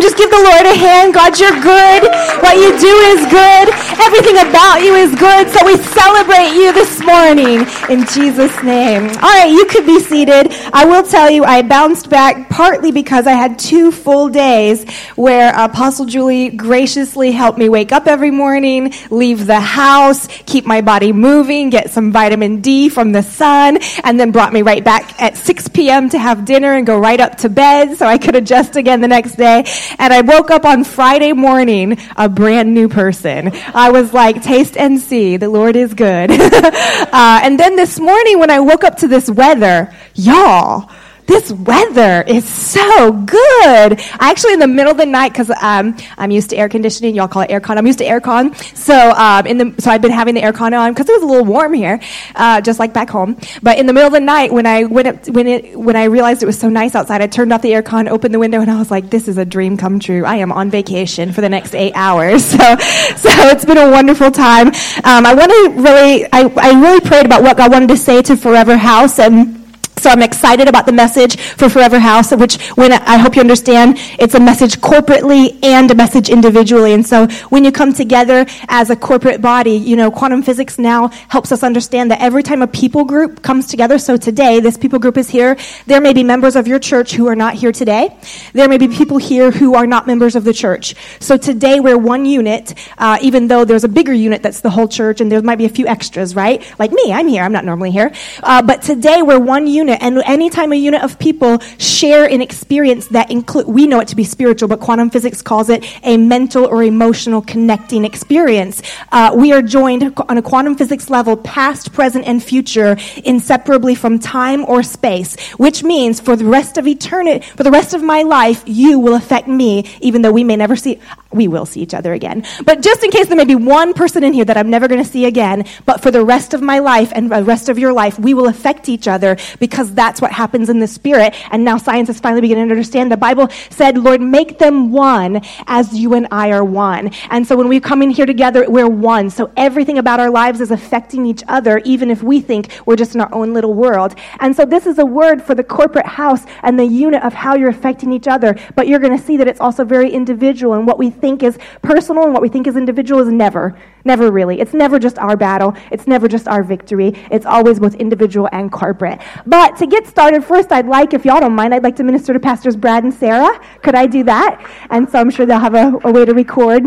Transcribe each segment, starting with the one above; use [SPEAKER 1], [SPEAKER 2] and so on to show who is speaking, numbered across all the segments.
[SPEAKER 1] Just give the Lord a hand. God, you're good. What you do is good. Everything about you is good. So we celebrate you this morning in Jesus' name. All right, you could be seated. I will tell you, I bounced back partly because I had two full days where Apostle Julie graciously helped me wake up every morning, leave the house, keep my body moving, get some vitamin D from the sun, and then brought me right back at 6 p.m. to have dinner and go right up to bed so I could adjust again the next day. And I woke up on Friday morning a brand new person. I was like, taste and see, the Lord is good. uh, and then this morning when I woke up to this weather, y'all, this weather is so good. I actually in the middle of the night because um, I'm used to air conditioning. Y'all call it aircon. I'm used to aircon. So um, in the so I've been having the aircon on because it was a little warm here, uh, just like back home. But in the middle of the night when I went up, when it when I realized it was so nice outside, I turned off the aircon, opened the window, and I was like, "This is a dream come true. I am on vacation for the next eight hours." So so it's been a wonderful time. Um, I want to really I, I really prayed about what God wanted to say to Forever House and so I'm excited about the message for Forever House, which when I hope you understand, it's a message corporately and a message individually. And so when you come together as a corporate body, you know, quantum physics now helps us understand that every time a people group comes together, so today this people group is here, there may be members of your church who are not here today. There may be people here who are not members of the church. So today we're one unit, uh, even though there's a bigger unit that's the whole church and there might be a few extras, right? Like me, I'm here. I'm not normally here. Uh, but today we're one unit unit. And anytime a unit of people share an experience that include, we know it to be spiritual, but quantum physics calls it a mental or emotional connecting experience. Uh, we are joined on a quantum physics level, past, present, and future, inseparably from time or space, which means for the rest of eternity, for the rest of my life, you will affect me, even though we may never see, we will see each other again. But just in case there may be one person in here that I'm never going to see again, but for the rest of my life and the rest of your life, we will affect each other because because that's what happens in the spirit. And now science is finally beginning to understand. The Bible said, Lord, make them one as you and I are one. And so when we come in here together, we're one. So everything about our lives is affecting each other, even if we think we're just in our own little world. And so this is a word for the corporate house and the unit of how you're affecting each other. But you're going to see that it's also very individual. And what we think is personal and what we think is individual is never. Never really. It's never just our battle. It's never just our victory. It's always both individual and corporate. But to get started, first, I'd like, if y'all don't mind, I'd like to minister to Pastors Brad and Sarah. Could I do that? And so I'm sure they'll have a, a way to record.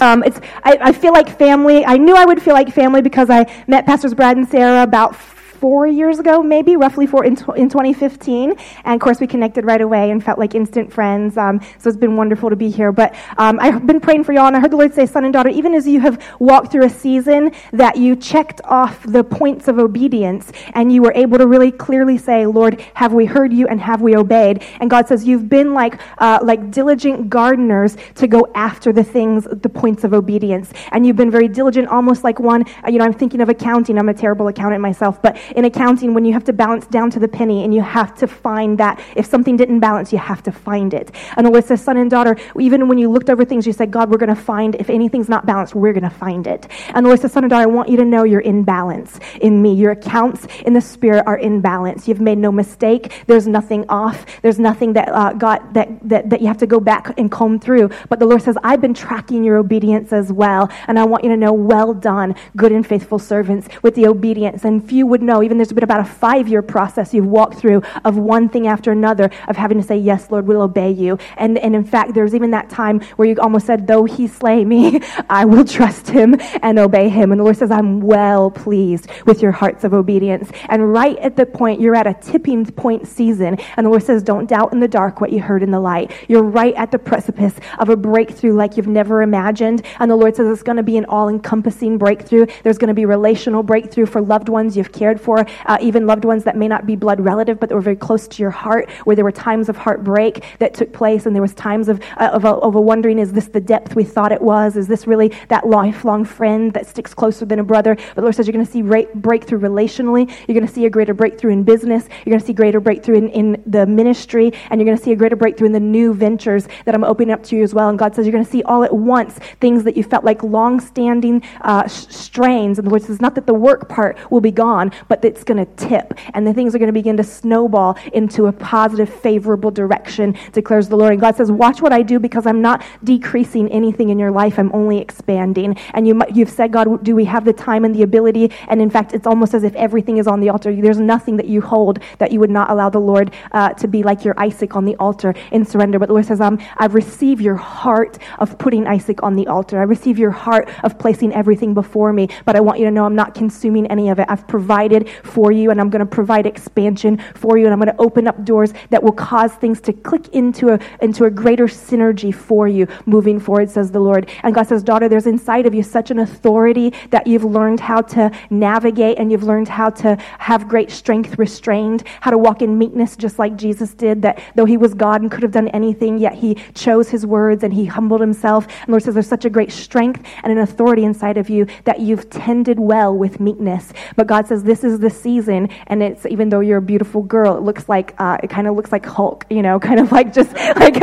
[SPEAKER 1] Um, it's, I, I feel like family. I knew I would feel like family because I met Pastors Brad and Sarah about four years ago, maybe, roughly four, in, in 2015. And of course, we connected right away and felt like instant friends. Um, so it's been wonderful to be here. But um, I've been praying for y'all, and I heard the Lord say, son and daughter, even as you have walked through a season that you checked off the points of obedience and you were able to really clearly say, Lord, have we heard you and have we obeyed? And God says, you've been like, uh, like diligent gardeners to go after the things, the points of obedience. And you've been very diligent, almost like one, you know, I'm thinking of accounting. I'm a terrible accountant myself, but in accounting when you have to balance down to the penny and you have to find that. If something didn't balance, you have to find it. And says, son and daughter, even when you looked over things, you said, God, we're going to find, if anything's not balanced, we're going to find it. And says, son and daughter, I want you to know you're in balance in me. Your accounts in the spirit are in balance. You've made no mistake. There's nothing off. There's nothing that uh, God, that, that, that you have to go back and comb through. But the Lord says, I've been tracking your obedience as well. And I want you to know, well done, good and faithful servants with the obedience. And few would know, even there's been about a five year process you've walked through of one thing after another of having to say, Yes, Lord, we'll obey you. And, and in fact, there's even that time where you almost said, Though he slay me, I will trust him and obey him. And the Lord says, I'm well pleased with your hearts of obedience. And right at the point, you're at a tipping point season. And the Lord says, Don't doubt in the dark what you heard in the light. You're right at the precipice of a breakthrough like you've never imagined. And the Lord says it's going to be an all encompassing breakthrough. There's going to be relational breakthrough for loved ones you've cared for, uh, even loved ones that may not be blood relative, but that were very close to your heart, where there were times of heartbreak that took place, and there was times of, uh, of, a, of a wondering, is this the depth we thought it was? Is this really that lifelong friend that sticks closer than a brother? But the Lord says you're going to see ra- breakthrough relationally. You're going to see a greater breakthrough in business. You're going to see greater breakthrough in, in the ministry, and you're going to see a greater breakthrough in the new ventures that I'm opening up to you as well. And God says you're going to see all at once things that you felt like long-standing uh, strains. And the Lord says not that the work part will be gone, but that it's going to tip and the things are going to begin to snowball into a positive, favorable direction, declares the Lord. And God says, Watch what I do because I'm not decreasing anything in your life. I'm only expanding. And you, you've said, God, do we have the time and the ability? And in fact, it's almost as if everything is on the altar. There's nothing that you hold that you would not allow the Lord uh, to be like your Isaac on the altar in surrender. But the Lord says, um, I receive your heart of putting Isaac on the altar. I receive your heart of placing everything before me. But I want you to know I'm not consuming any of it. I've provided for you, and I'm going to provide expansion for you, and I'm going to open up doors that will cause things to click into a, into a greater synergy for you moving forward, says the Lord. And God says, Daughter, there's inside of you such an authority that you've learned how to navigate and you've learned how to have great strength restrained, how to walk in meekness just like Jesus did, that though he was God and could have done anything, yet he chose his words and he humbled himself. And Lord says, There's such a great strength and an authority inside of you that you've tended well with meekness. But God says, This is the season, and it's even though you're a beautiful girl, it looks like, uh, it kind of looks like Hulk, you know, kind of like just like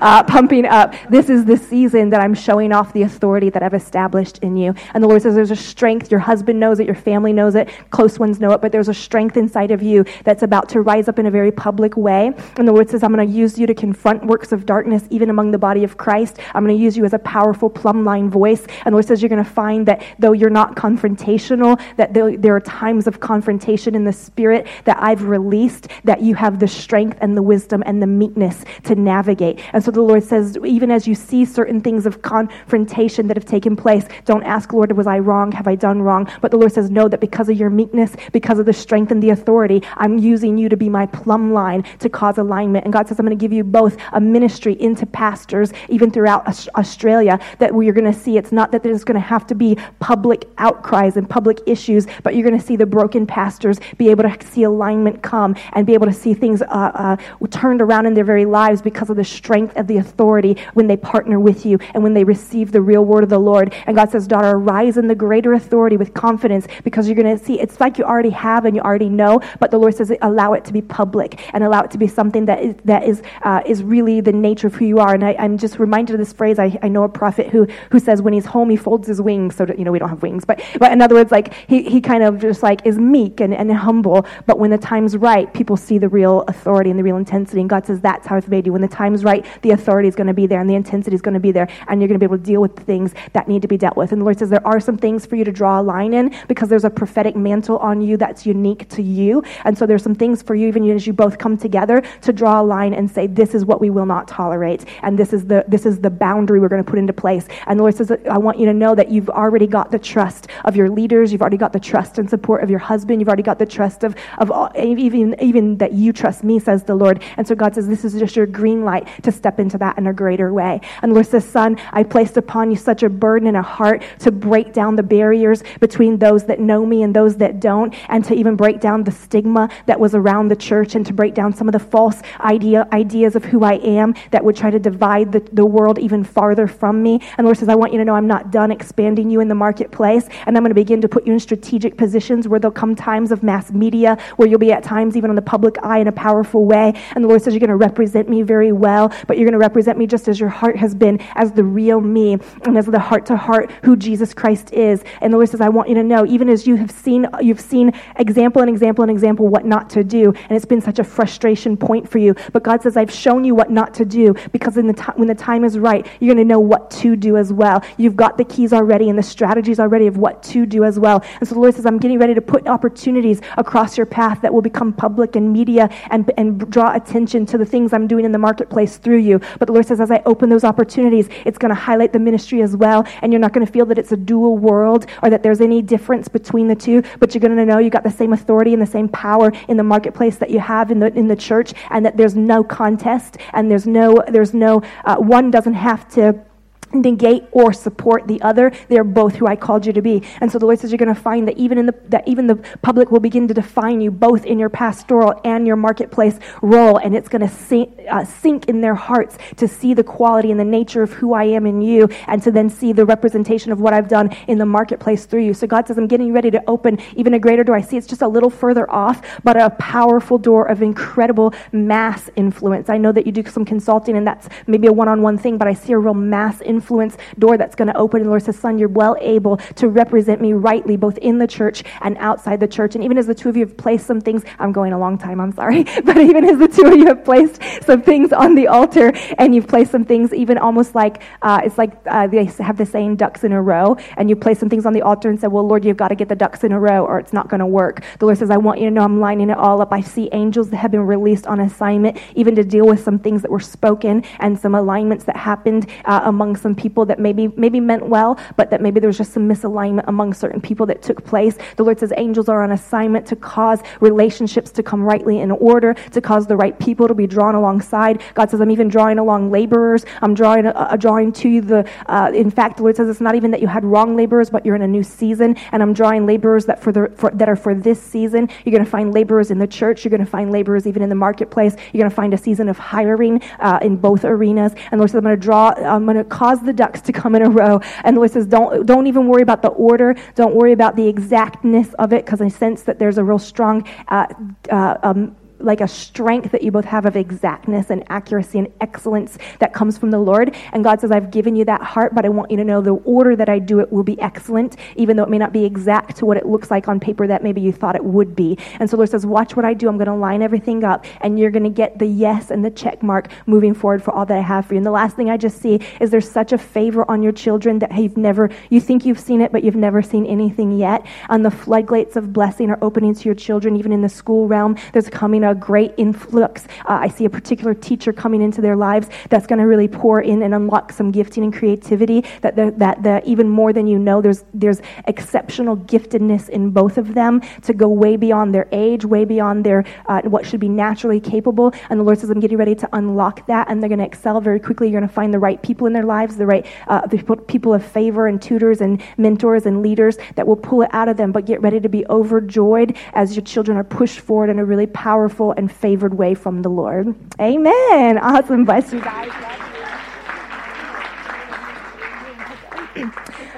[SPEAKER 1] uh, pumping up. This is the season that I'm showing off the authority that I've established in you. And the Lord says, There's a strength. Your husband knows it, your family knows it, close ones know it, but there's a strength inside of you that's about to rise up in a very public way. And the Lord says, I'm going to use you to confront works of darkness, even among the body of Christ. I'm going to use you as a powerful plumb line voice. And the Lord says, You're going to find that though you're not confrontational, that there are times of confrontation in the spirit that I've released, that you have the strength and the wisdom and the meekness to navigate. And so the Lord says, even as you see certain things of confrontation that have taken place, don't ask, Lord, was I wrong? Have I done wrong? But the Lord says, no, that because of your meekness, because of the strength and the authority, I'm using you to be my plumb line to cause alignment. And God says, I'm going to give you both a ministry into pastors, even throughout Australia, that you're going to see it's not that there's going to have to be public outcries and public issues, but you're going to see the broken pastors be able to see alignment come and be able to see things uh, uh, turned around in their very lives because of the strength of the authority when they partner with you and when they receive the real word of the Lord. And God says, Daughter, arise in the greater authority with confidence because you're going to see it's like you already have and you already know, but the Lord says, allow it to be public and allow it to be something that is, that is, uh, is really the nature of who you are. And I, am just reminded of this phrase. I, I know a prophet who, who says, when he's home, he folds his wings. So, you know, we don't have wings, but, but in other words, like he, he kind of just like is meek and, and humble, but when the time's right, people see the real authority and the real intensity. And God says, that's how I've made you. When the time's right, the authority is going to be there and the intensity is going to be there, and you're going to be able to deal with the things that need to be dealt with. And the Lord says, there are some things for you to draw a line in because there's a prophetic mantle on you that's unique to you. And so there's some things for you, even as you both come together, to draw a line and say, this is what we will not tolerate. And this is the, this is the boundary we're going to put into place. And the Lord says, I want you to know that you've already got the trust of your leaders. You've already got the trust and support of your husband. You've already got the trust of, of all, even, even that you trust me, says the Lord. And so God says, this is just your green light to step into that in a greater way. And the Lord says, son, I placed upon you such a burden and a heart to break down the barriers between those that know me and those that don't, and to even break down the stigma that was around the church and to break down some of the false idea, ideas of who I am that would try to divide the, the world even farther from me. And the Lord says, I want you to know I'm not done expanding you in the marketplace, and I'm going to begin to put you in strategic positions where there'll come times of mass media, where you'll be at times even on the public eye in a powerful way. And the Lord says, You're going to represent me very well, but you're going to represent me just as your heart has been, as the real me, and as the heart to heart who Jesus Christ is. And the Lord says, I want you to know, even as you have seen, you've seen example and example and example what not to do, and it's been such a frustration point for you. But God says, I've shown you what not to do because in the t- when the time is right, you're going to know what to do as well. You've got the keys already and the strategies already of what to do as well. And so the Lord says, I'm getting ready to put opportunities across your path that will become public and media and, and draw attention to the things I'm doing in the marketplace through you. But the Lord says, as I open those opportunities, it's going to highlight the ministry as well. And you're not going to feel that it's a dual world or that there's any difference between the two, but you're going to know you got the same authority and the same power in the marketplace that you have in the, in the church and that there's no contest and there's no, there's no, uh, one doesn't have to negate or support the other they're both who i called you to be. And so the lord says you're going to find that even in the that even the public will begin to define you both in your pastoral and your marketplace role and it's going to sink, uh, sink in their hearts to see the quality and the nature of who i am in you and to then see the representation of what i've done in the marketplace through you. So god says i'm getting ready to open even a greater door. I see it's just a little further off but a powerful door of incredible mass influence. I know that you do some consulting and that's maybe a one-on-one thing but i see a real mass influence influence door that's going to open. And the Lord says, Son, you're well able to represent me rightly, both in the church and outside the church. And even as the two of you have placed some things, I'm going a long time, I'm sorry, but even as the two of you have placed some things on the altar and you've placed some things, even almost like uh, it's like uh, they have the saying ducks in a row, and you place some things on the altar and say, Well, Lord, you've got to get the ducks in a row or it's not going to work. The Lord says, I want you to know I'm lining it all up. I see angels that have been released on assignment, even to deal with some things that were spoken and some alignments that happened uh, among some people that maybe maybe meant well, but that maybe there was just some misalignment among certain people that took place. The Lord says angels are on assignment to cause relationships to come rightly in order, to cause the right people to be drawn alongside. God says, I'm even drawing along laborers. I'm drawing, uh, drawing to the, uh, in fact, the Lord says it's not even that you had wrong laborers, but you're in a new season. And I'm drawing laborers that, for the, for, that are for this season. You're going to find laborers in the church. You're going to find laborers even in the marketplace. You're going to find a season of hiring uh, in both arenas. And the Lord says, I'm going to draw, I'm going to cause the ducks to come in a row. And the Lord says, don't, don't even worry about the order. Don't worry about the exactness of it because I sense that there's a real strong uh, uh, um, like a strength that you both have of exactness and accuracy and excellence that comes from the Lord. And God says, I've given you that heart, but I want you to know the order that I do it will be excellent, even though it may not be exact to what it looks like on paper that maybe you thought it would be. And so Lord says, watch what I do. I'm going to line everything up and you're going to get the yes and the check mark moving forward for all that I have for you. And the last thing I just see is there's such a favor on your children that you've never, you think you've seen it, but you've never seen anything yet. And the floodgates of blessing are opening to your children, even in the school realm. There's coming a great influx. Uh, I see a particular teacher coming into their lives that's going to really pour in and unlock some gifting and creativity that the, that the, even more than you know, there's, there's exceptional giftedness in both of them to go way beyond their age, way beyond their uh, what should be naturally capable. And the Lord says, I'm getting ready to unlock that, and they're going to excel very quickly. You're going to find the right people in their lives, the right uh, the people of favor and tutors and mentors and leaders that will pull it out of them. But get ready to be overjoyed as your children are pushed forward in a really powerful and favored way from the Lord. Amen. Awesome. Bless you guys.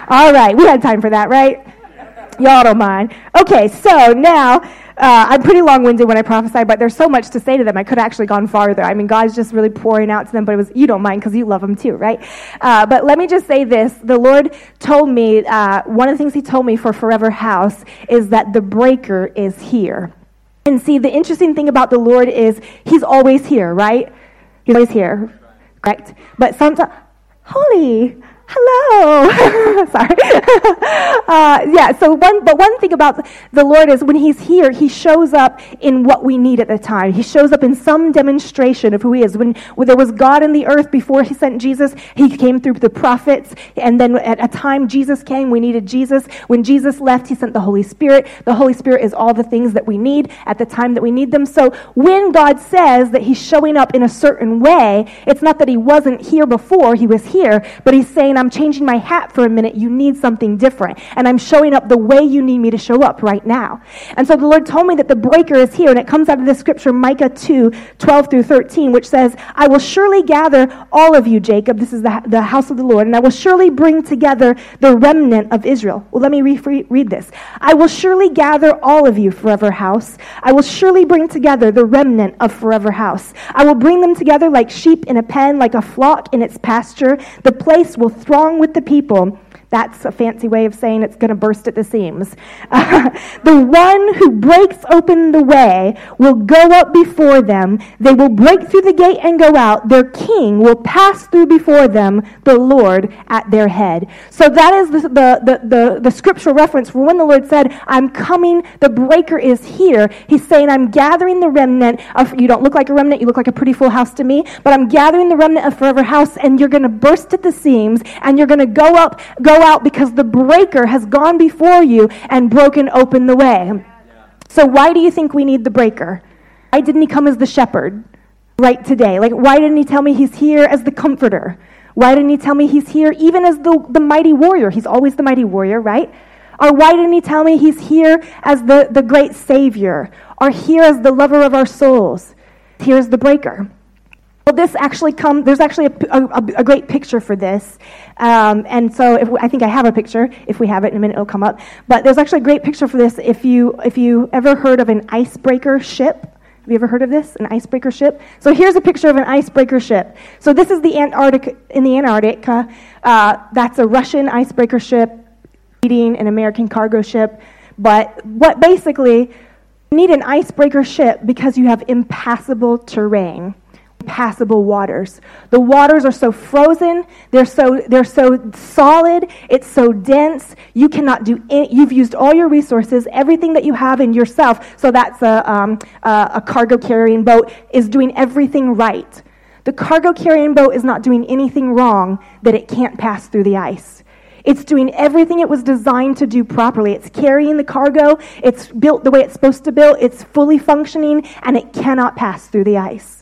[SPEAKER 1] All right, we had time for that, right? Y'all don't mind. Okay, so now uh, I'm pretty long winded when I prophesy, but there's so much to say to them. I could have actually gone farther. I mean, God's just really pouring out to them, but it was, you don't mind because you love them too, right? Uh, but let me just say this. The Lord told me, uh, one of the things He told me for Forever House is that the breaker is here. And see, the interesting thing about the Lord is He's always here, right? He's always here, correct? But sometimes, holy, hello. Sorry. Uh, yeah so one but one thing about the lord is when he's here he shows up in what we need at the time. He shows up in some demonstration of who he is. When, when there was god in the earth before he sent jesus he came through the prophets. And then at a time jesus came we needed jesus. When jesus left he sent the holy spirit. The holy spirit is all the things that we need at the time that we need them. So when god says that he's showing up in a certain way it's not that he wasn't here before he was here but he's saying I'm changing my hat for a minute. You need something different. And I'm showing up the way you need me to show up right now. And so the Lord told me that the breaker is here. And it comes out of the scripture, Micah 2 12 through 13, which says, I will surely gather all of you, Jacob. This is the, the house of the Lord. And I will surely bring together the remnant of Israel. Well, let me re- read this. I will surely gather all of you, forever house. I will surely bring together the remnant of forever house. I will bring them together like sheep in a pen, like a flock in its pasture. The place will throng with the people that's a fancy way of saying it's going to burst at the seams. The one who breaks open the way will go up before them. They will break through the gate and go out. Their king will pass through before them, the Lord at their head. So that is the, the, the, the, the scriptural reference for when the Lord said, I'm coming, the breaker is here. He's saying, I'm gathering the remnant of, you don't look like a remnant, you look like a pretty full house to me, but I'm gathering the remnant of Forever House, and you're going to burst at the seams, and you're going to go up, go out because the breaker has gone before you and broken open the way. So, why do you think we need the breaker? Why didn't he come as the shepherd right today? Like, why didn't he tell me he's here as the comforter? Why didn't he tell me he's here even as the, the mighty warrior? He's always the mighty warrior, right? Or why didn't he tell me he's here as the, the great savior? Or here as the lover of our souls? Here's the breaker. Well, this actually come. There's actually a, a, a great picture for this, um, and so if we, I think I have a picture. If we have it in a minute, it'll come up. But there's actually a great picture for this. If you if you ever heard of an icebreaker ship, Have you ever heard of this? An icebreaker ship? So here's a picture of an icebreaker ship. So this is the Antarctic, in the Antarctica. Uh, that's a Russian icebreaker ship beating an American cargo ship. But what basically, you need an icebreaker ship because you have impassable terrain passable waters. The waters are so frozen, they're so they're so solid, it's so dense. You cannot do any, you've used all your resources, everything that you have in yourself. So that's a um, a, a cargo carrying boat is doing everything right. The cargo carrying boat is not doing anything wrong that it can't pass through the ice. It's doing everything it was designed to do properly. It's carrying the cargo, it's built the way it's supposed to build, it's fully functioning, and it cannot pass through the ice.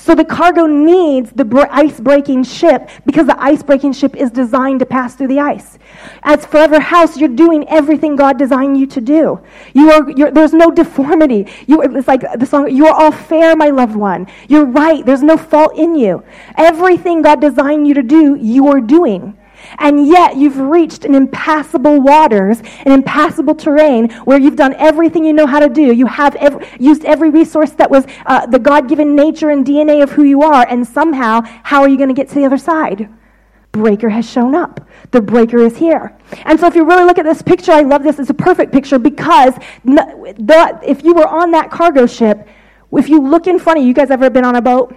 [SPEAKER 1] So the cargo needs the ice breaking ship because the ice breaking ship is designed to pass through the ice. As Forever House, you're doing everything God designed you to do. You are, there's no deformity. You, it's like the song, you are all fair, my loved one. You're right. There's no fault in you. Everything God designed you to do, you are doing. And yet you've reached an impassable waters, an impassable terrain where you've done everything you know how to do. You have every, used every resource that was uh, the God given nature and DNA of who you are. And somehow, how are you going to get to the other side? Breaker has shown up. The breaker is here. And so, if you really look at this picture, I love this. It's a perfect picture because the, if you were on that cargo ship, if you look in front of you, you guys ever been on a boat?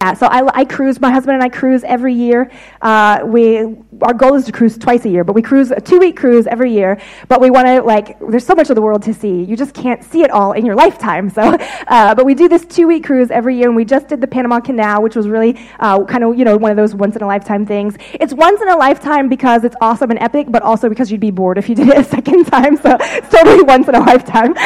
[SPEAKER 1] Yeah, so I, I, cruise. My husband and I cruise every year. Uh, we our goal is to cruise twice a year, but we cruise a two week cruise every year. But we want to like. There's so much of the world to see. You just can't see it all in your lifetime. So, uh, but we do this two week cruise every year, and we just did the Panama Canal, which was really uh, kind of you know one of those once in a lifetime things. It's once in a lifetime because it's awesome and epic, but also because you'd be bored if you did it a second time. So it's totally once in a lifetime.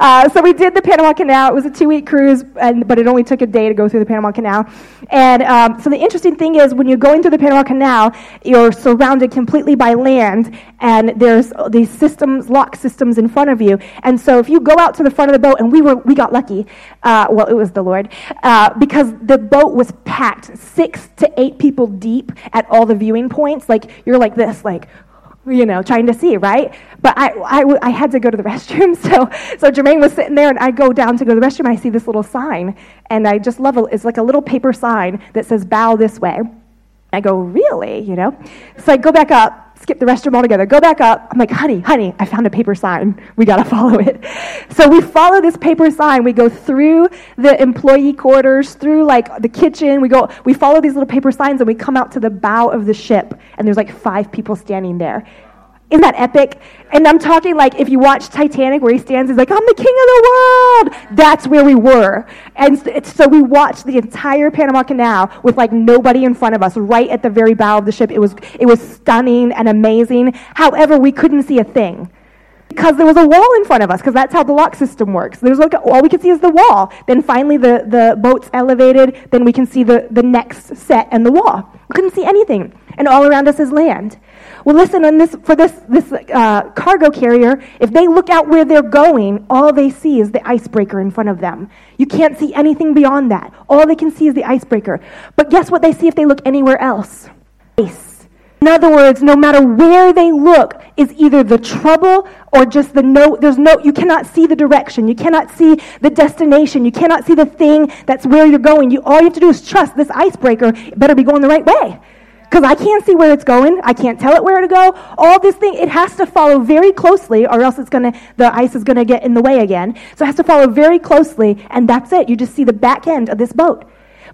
[SPEAKER 1] Uh, so we did the Panama Canal. It was a two week cruise, and but it only took a day to go through the Panama Canal. Canal. And um, so the interesting thing is when you're going through the Panama Canal, you're surrounded completely by land, and there's these systems, lock systems in front of you. And so if you go out to the front of the boat, and we were we got lucky, uh, well it was the Lord, uh, because the boat was packed, six to eight people deep at all the viewing points. Like you're like this, like you know, trying to see, right? But I, I, I had to go to the restroom. So, so Jermaine was sitting there, and I go down to go to the restroom. I see this little sign, and I just love it. It's like a little paper sign that says "Bow this way." I go, really? You know? So I go back up, skip the restroom altogether. Go back up. I'm like, honey, honey, I found a paper sign. We got to follow it. So we follow this paper sign. We go through the employee quarters, through like the kitchen. We go, we follow these little paper signs and we come out to the bow of the ship. And there's like five people standing there. Isn't that epic? And I'm talking like if you watch Titanic where he stands, he's like, I'm the king of the world. That's where we were. And so we watched the entire Panama Canal with like nobody in front of us, right at the very bow of the ship. It was, it was stunning and amazing. However, we couldn't see a thing because there was a wall in front of us because that's how the lock system works there's like all we can see is the wall then finally the, the boat's elevated then we can see the, the next set and the wall we couldn't see anything and all around us is land well, listen, on this, for this, this uh, cargo carrier, if they look out where they're going, all they see is the icebreaker in front of them. You can't see anything beyond that. All they can see is the icebreaker. But guess what they see if they look anywhere else? Ice. In other words, no matter where they look, is either the trouble or just the no, there's no, you cannot see the direction. You cannot see the destination. You cannot see the thing that's where you're going. You, all you have to do is trust this icebreaker It better be going the right way because I can't see where it's going. I can't tell it where to go. All this thing, it has to follow very closely, or else it's gonna, the ice is gonna get in the way again. So it has to follow very closely, and that's it. You just see the back end of this boat.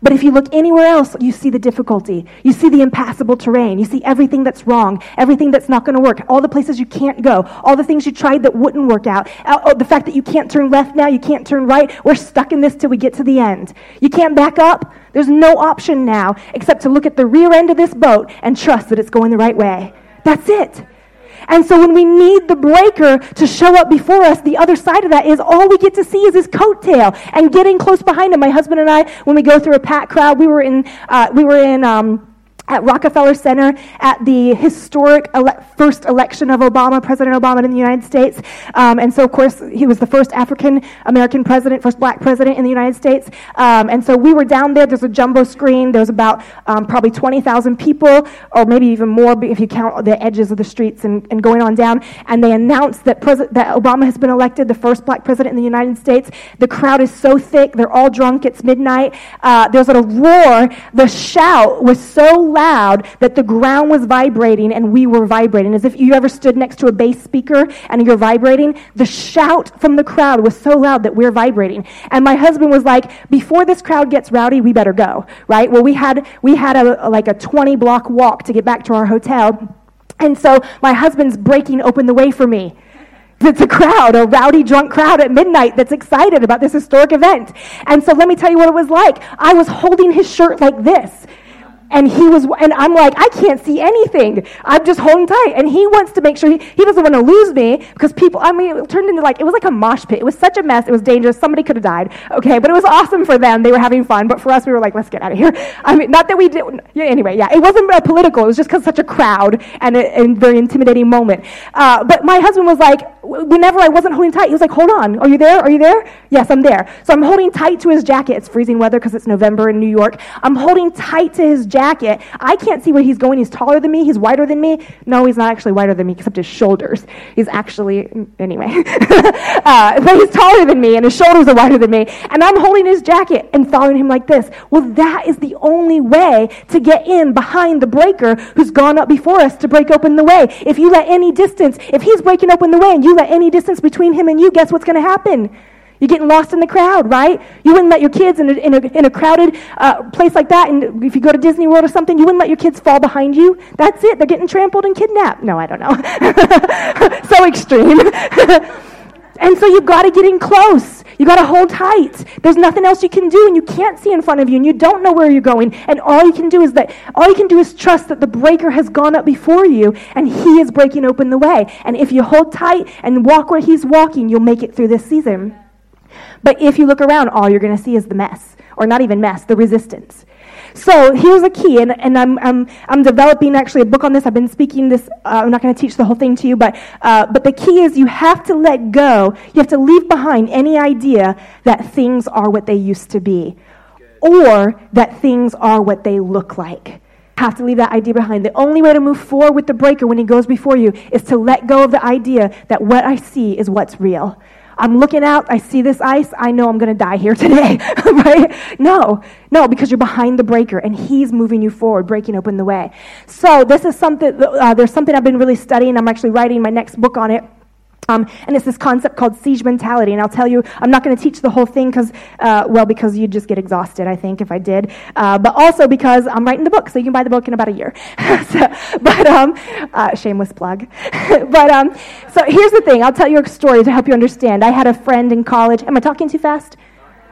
[SPEAKER 1] But if you look anywhere else, you see the difficulty. You see the impassable terrain. You see everything that's wrong, everything that's not going to work, all the places you can't go, all the things you tried that wouldn't work out, uh, oh, the fact that you can't turn left now, you can't turn right. We're stuck in this till we get to the end. You can't back up. There's no option now except to look at the rear end of this boat and trust that it's going the right way. That's it. And so when we need the breaker to show up before us, the other side of that is all we get to see is his coattail and getting close behind him. My husband and I, when we go through a packed crowd, we were in, uh, we were in, um, at Rockefeller Center at the historic ele- first election of Obama, President Obama in the United States. Um, and so, of course, he was the first African American president, first black president in the United States. Um, and so we were down there. There's a jumbo screen. There's about um, probably 20,000 people, or maybe even more if you count the edges of the streets and, and going on down. And they announced that, Pres- that Obama has been elected the first black president in the United States. The crowd is so thick. They're all drunk. It's midnight. Uh, there's a roar. The shout was so loud that the ground was vibrating and we were vibrating. As if you ever stood next to a bass speaker and you're vibrating. The shout from the crowd was so loud that we're vibrating. And my husband was like, before this crowd gets rowdy, we better go, right? Well, we had, we had a, like a 20 block walk to get back to our hotel. And so my husband's breaking open the way for me. It's a crowd, a rowdy, drunk crowd at midnight that's excited about this historic event. And so let me tell you what it was like. I was holding his shirt like this and he was and i'm like i can't see anything. I'm just holding tight. And he wants to make sure he, he doesn't want to lose me because people i mean it turned into like it was like a mosh pit. It was such a mess. It was dangerous. Somebody could have died. Okay but it was awesome for them. They were having fun. But for us we were like let's get out of here. I mean not that we did yeah, anyway yeah. It wasn't uh, political. It was just because such a crowd and a, and very intimidating moment. Uh, but my husband was like whenever i wasn't holding tight he was like hold on. Are you there? Are you there? Yes i'm there. So i'm holding tight to his jacket. It's freezing weather because it's november in new york. I'm holding tight to his jacket. I can't see where he's going. He's taller than me. He's wider than me. No, he's not actually wider than me, except his shoulders. He's actually, anyway. uh, but he's taller than me, and his shoulders are wider than me. And I'm holding his jacket and following him like this. Well, that is the only way to get in behind the breaker who's gone up before us to break open the way. If you let any distance, if he's breaking open the way and you let any distance between him and you, guess what's going to happen? You're getting lost in the crowd, right? You wouldn't let your kids in a, in a, in a crowded uh, place like that, and if you go to Disney World or something, you wouldn't let your kids fall behind you. That's it. They're getting trampled and kidnapped. No, I don't know. so extreme. and so you've got to get in close. You got to hold tight. There's nothing else you can do, and you can't see in front of you, and you don't know where you're going. And all you can do is that all you can do is trust that the breaker has gone up before you, and he is breaking open the way. And if you hold tight and walk where he's walking, you'll make it through this season. But if you look around, all you're going to see is the mess, or not even mess, the resistance. So here's a key, and, and I'm, I'm, I'm developing actually a book on this. I've been speaking this, uh, I'm not going to teach the whole thing to you, but, uh, but the key is you have to let go, you have to leave behind any idea that things are what they used to be, or that things are what they look like have to leave that idea behind. The only way to move forward with the breaker when he goes before you is to let go of the idea that what I see is what's real. I'm looking out, I see this ice, I know I'm going to die here today, right? No, no, because you're behind the breaker and he's moving you forward, breaking open the way. So this is something, uh, there's something I've been really studying. I'm actually writing my next book on it. Um, and it's this concept called siege mentality. And I'll tell you, I'm not going to teach the whole thing because, uh, well, because you'd just get exhausted, I think, if I did. Uh, but also because I'm writing the book, so you can buy the book in about a year. so, but, um, uh, shameless plug. but, um, so here's the thing I'll tell you a story to help you understand. I had a friend in college. Am I talking too fast?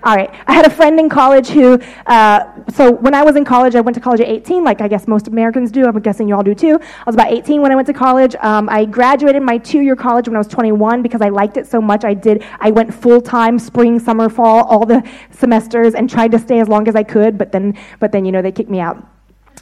[SPEAKER 1] All right. I had a friend in college who, uh, so when I was in college, I went to college at 18, like I guess most Americans do. I'm guessing you all do too. I was about 18 when I went to college. Um, I graduated my two year college when I was 21 because I liked it so much. I did, I went full time, spring, summer, fall, all the semesters and tried to stay as long as I could, but then, but then, you know, they kicked me out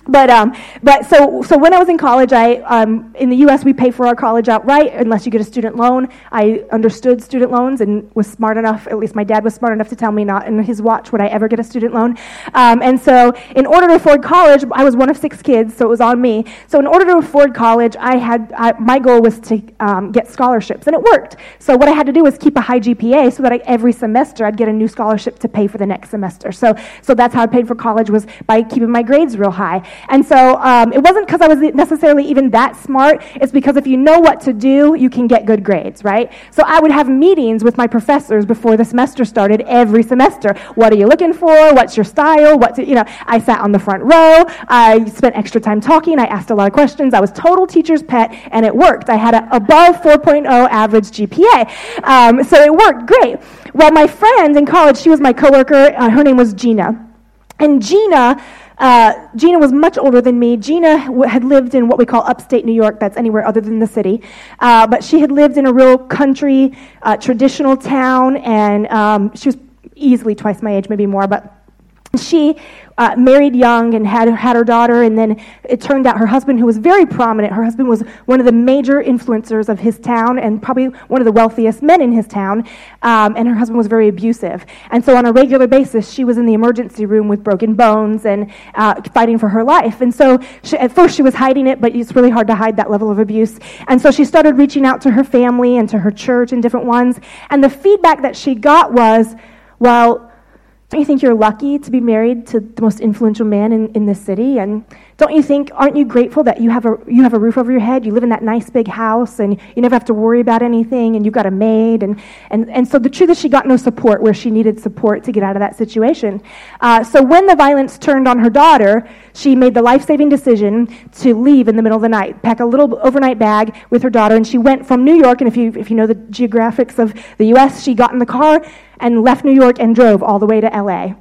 [SPEAKER 1] but um, but so so when I was in college, I um, in the U.S. we pay for our college outright unless you get a student loan. I understood student loans and was smart enough. At least my dad was smart enough to tell me not in his watch would I ever get a student loan. Um, and so in order to afford college, I was one of six kids, so it was on me. So in order to afford college, I had I, my goal was to um, get scholarships, and it worked. So what I had to do was keep a high GPA so that I, every semester I'd get a new scholarship to pay for the next semester. So so that's how I paid for college was by keeping my grades real high. And so um, it wasn't because I was necessarily even that smart. It's because if you know what to do, you can get good grades, right? So I would have meetings with my professors before the semester started every semester. What are you looking for? What's your style? What's you know? I sat on the front row. I spent extra time talking. I asked a lot of questions. I was total teacher's pet, and it worked. I had an above 4.0 average GPA, um, so it worked great. Well, my friend in college, she was my coworker. Uh, her name was Gina, and Gina uh, Gina was much older than me. Gina had lived in what we call upstate New York, that's anywhere other than the city. Uh, but she had lived in a real country, uh, traditional town, and um, she was easily twice my age, maybe more, but She uh, married young and had, had her daughter, and then it turned out her husband, who was very prominent, her husband was one of the major influencers of his town and probably one of the wealthiest men in his town, um, and her husband was very abusive. And so on a regular basis, she was in the emergency room with broken bones and uh, fighting for her life. And so she, at first she was hiding it, but it's really hard to hide that level of abuse. And so she started reaching out to her family and to her church and different ones. And the feedback that she got was, well, don't you think you're lucky to be married to the most influential man in, in this city? And don't you think, aren't you grateful that you have, a, you have a roof over your head? You live in that nice big house and you never have to worry about anything and you've got a maid. And, and, and so the truth is, she got no support where she needed support to get out of that situation. Uh, so when the violence turned on her daughter, she made the life saving decision to leave in the middle of the night, pack a little overnight bag with her daughter, and she went from New York. And if you, if you know the geographics of the U.S., she got in the car and left New York and drove all the way to LA.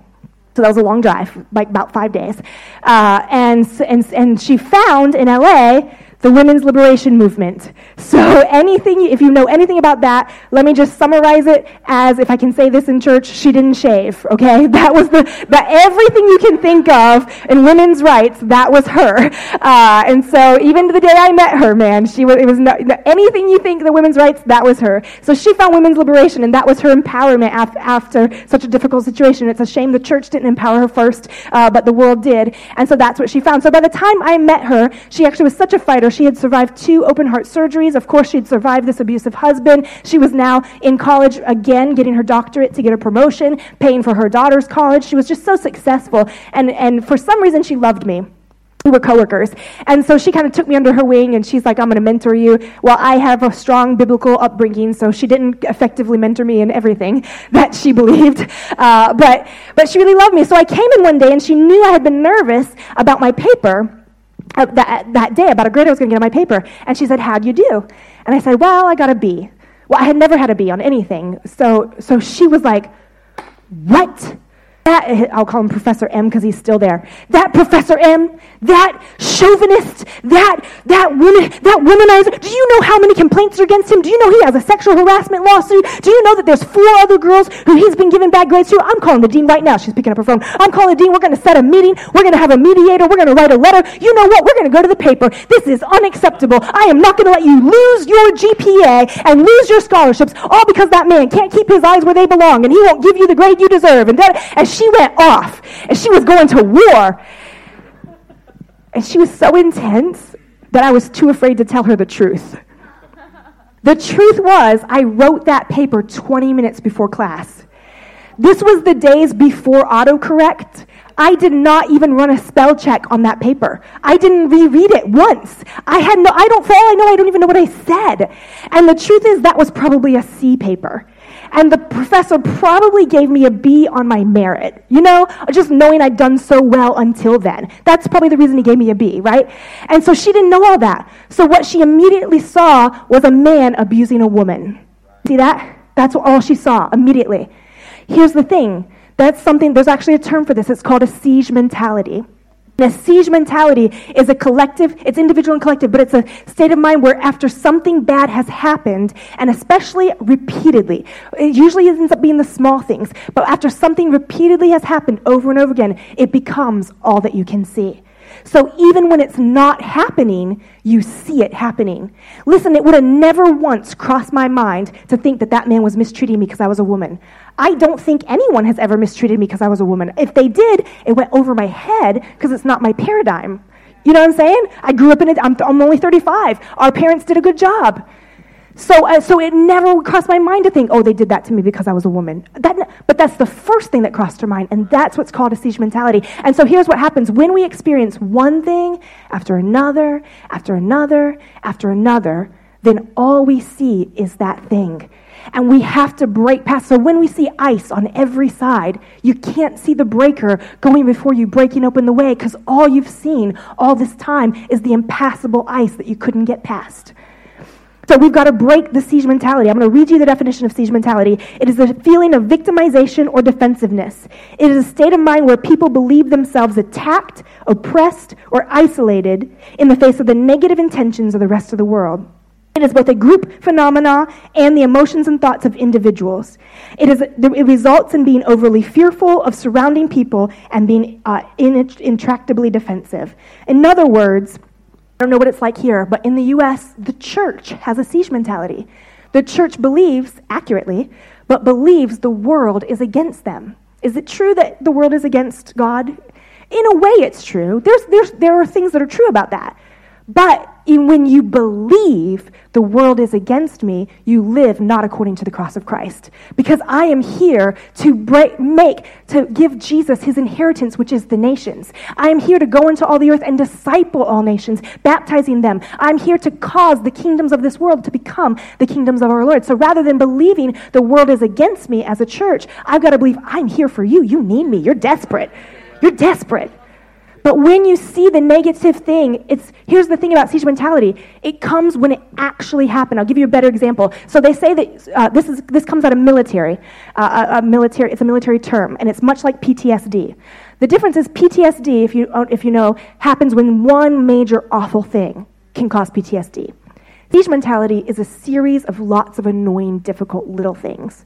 [SPEAKER 1] So that was a long drive, like about five days. Uh, and, and, and she found in LA the women's liberation movement. So anything, if you know anything about that, let me just summarize it as, if I can say this in church, she didn't shave, okay? That was the, that everything you can think of in women's rights, that was her. Uh, and so even the day I met her, man, she was, it was no, anything you think the women's rights, that was her. So she found women's liberation and that was her empowerment af- after such a difficult situation. It's a shame the church didn't empower her first, uh, but the world did. And so that's what she found. So by the time I met her, she actually was such a fighter she had survived two open heart surgeries. Of course, she'd survived this abusive husband. She was now in college again, getting her doctorate to get a promotion, paying for her daughter's college. She was just so successful. And, and for some reason, she loved me we were coworkers. And so she kind of took me under her wing and she's like, I'm going to mentor you. Well, I have a strong biblical upbringing, so she didn't effectively mentor me in everything that she believed. Uh, but, but she really loved me. So I came in one day and she knew I had been nervous about my paper uh, that, that day about a grade I was going to get on my paper. And she said, How'd you do? And I said, Well, I got a B. Well, I had never had a B on anything. So, so she was like, What? That, eh, I'll call him Professor M because he's still there. That Professor M, that chauvinist, that, that woman, that womanizer. Do you know how many complaints are against him? Do you know he has a sexual harassment lawsuit? Do you know that there's four other girls who he's been giving bad grades to? I'm calling the dean right now. She's picking up her phone. I'm calling the dean. We're going to set a meeting. We're going to have a mediator. We're going to write a letter. You know what? We're going to go to the paper. This is unacceptable. I am not going to let you lose your GPA and lose your scholarships all because that man can't keep his eyes where they belong and he won't give you the grade you deserve. And, that, and she went off and she was going to war. And she was so intense that I was too afraid to tell her the truth. The truth was, I wrote that paper 20 minutes before class. This was the days before autocorrect. I did not even run a spell check on that paper. I didn't reread it once. I had no, I don't, for all I know, I don't even know what I said. And the truth is, that was probably a C paper. And the professor probably gave me a B on my merit, you know, just knowing I'd done so well until then. That's probably the reason he gave me a B, right? And so she didn't know all that. So what she immediately saw was a man abusing a woman. See that? That's all she saw immediately. Here's the thing that's something, there's actually a term for this. It's called a siege mentality. A siege mentality is a collective, it's individual and collective, but it's a state of mind where after something bad has happened, and especially repeatedly, it usually ends up being the small things, but after something repeatedly has happened over and over again, it becomes all that you can see. So even when it's not happening, you see it happening. Listen, it would have never once crossed my mind to think that that man was mistreating me because I was a woman. I don't think anyone has ever mistreated me because I was a woman. If they did, it went over my head because it's not my paradigm. You know what I'm saying? I grew up in it. I'm, I'm only 35. Our parents did a good job. So, uh, so it never crossed my mind to think, oh, they did that to me because I was a woman. That, but that's the first thing that crossed her mind, and that's what's called a siege mentality. And so here's what happens when we experience one thing after another, after another, after another, then all we see is that thing. And we have to break past. So when we see ice on every side, you can't see the breaker going before you breaking open the way because all you've seen all this time is the impassable ice that you couldn't get past. So we've got to break the siege mentality. I'm going to read you the definition of siege mentality. It is a feeling of victimization or defensiveness. It is a state of mind where people believe themselves attacked, oppressed, or isolated in the face of the negative intentions of the rest of the world. It is both a group phenomena and the emotions and thoughts of individuals. It, is, it results in being overly fearful of surrounding people and being uh, intractably defensive. In other words, I don't know what it's like here, but in the US, the church has a siege mentality. The church believes, accurately, but believes the world is against them. Is it true that the world is against God? In a way, it's true. There's, there's, there are things that are true about that. But when you believe the world is against me, you live not according to the cross of Christ. Because I am here to break, make, to give Jesus his inheritance, which is the nations. I am here to go into all the earth and disciple all nations, baptizing them. I'm here to cause the kingdoms of this world to become the kingdoms of our Lord. So rather than believing the world is against me as a church, I've got to believe I'm here for you. You need me. You're desperate. You're desperate. But when you see the negative thing, it's here's the thing about siege mentality. It comes when it actually happened. I'll give you a better example. So they say that uh, this is this comes out of military, uh, a, a, military. It's a military term, and it's much like PTSD. The difference is PTSD, if you uh, if you know, happens when one major awful thing can cause PTSD. Siege mentality is a series of lots of annoying, difficult little things,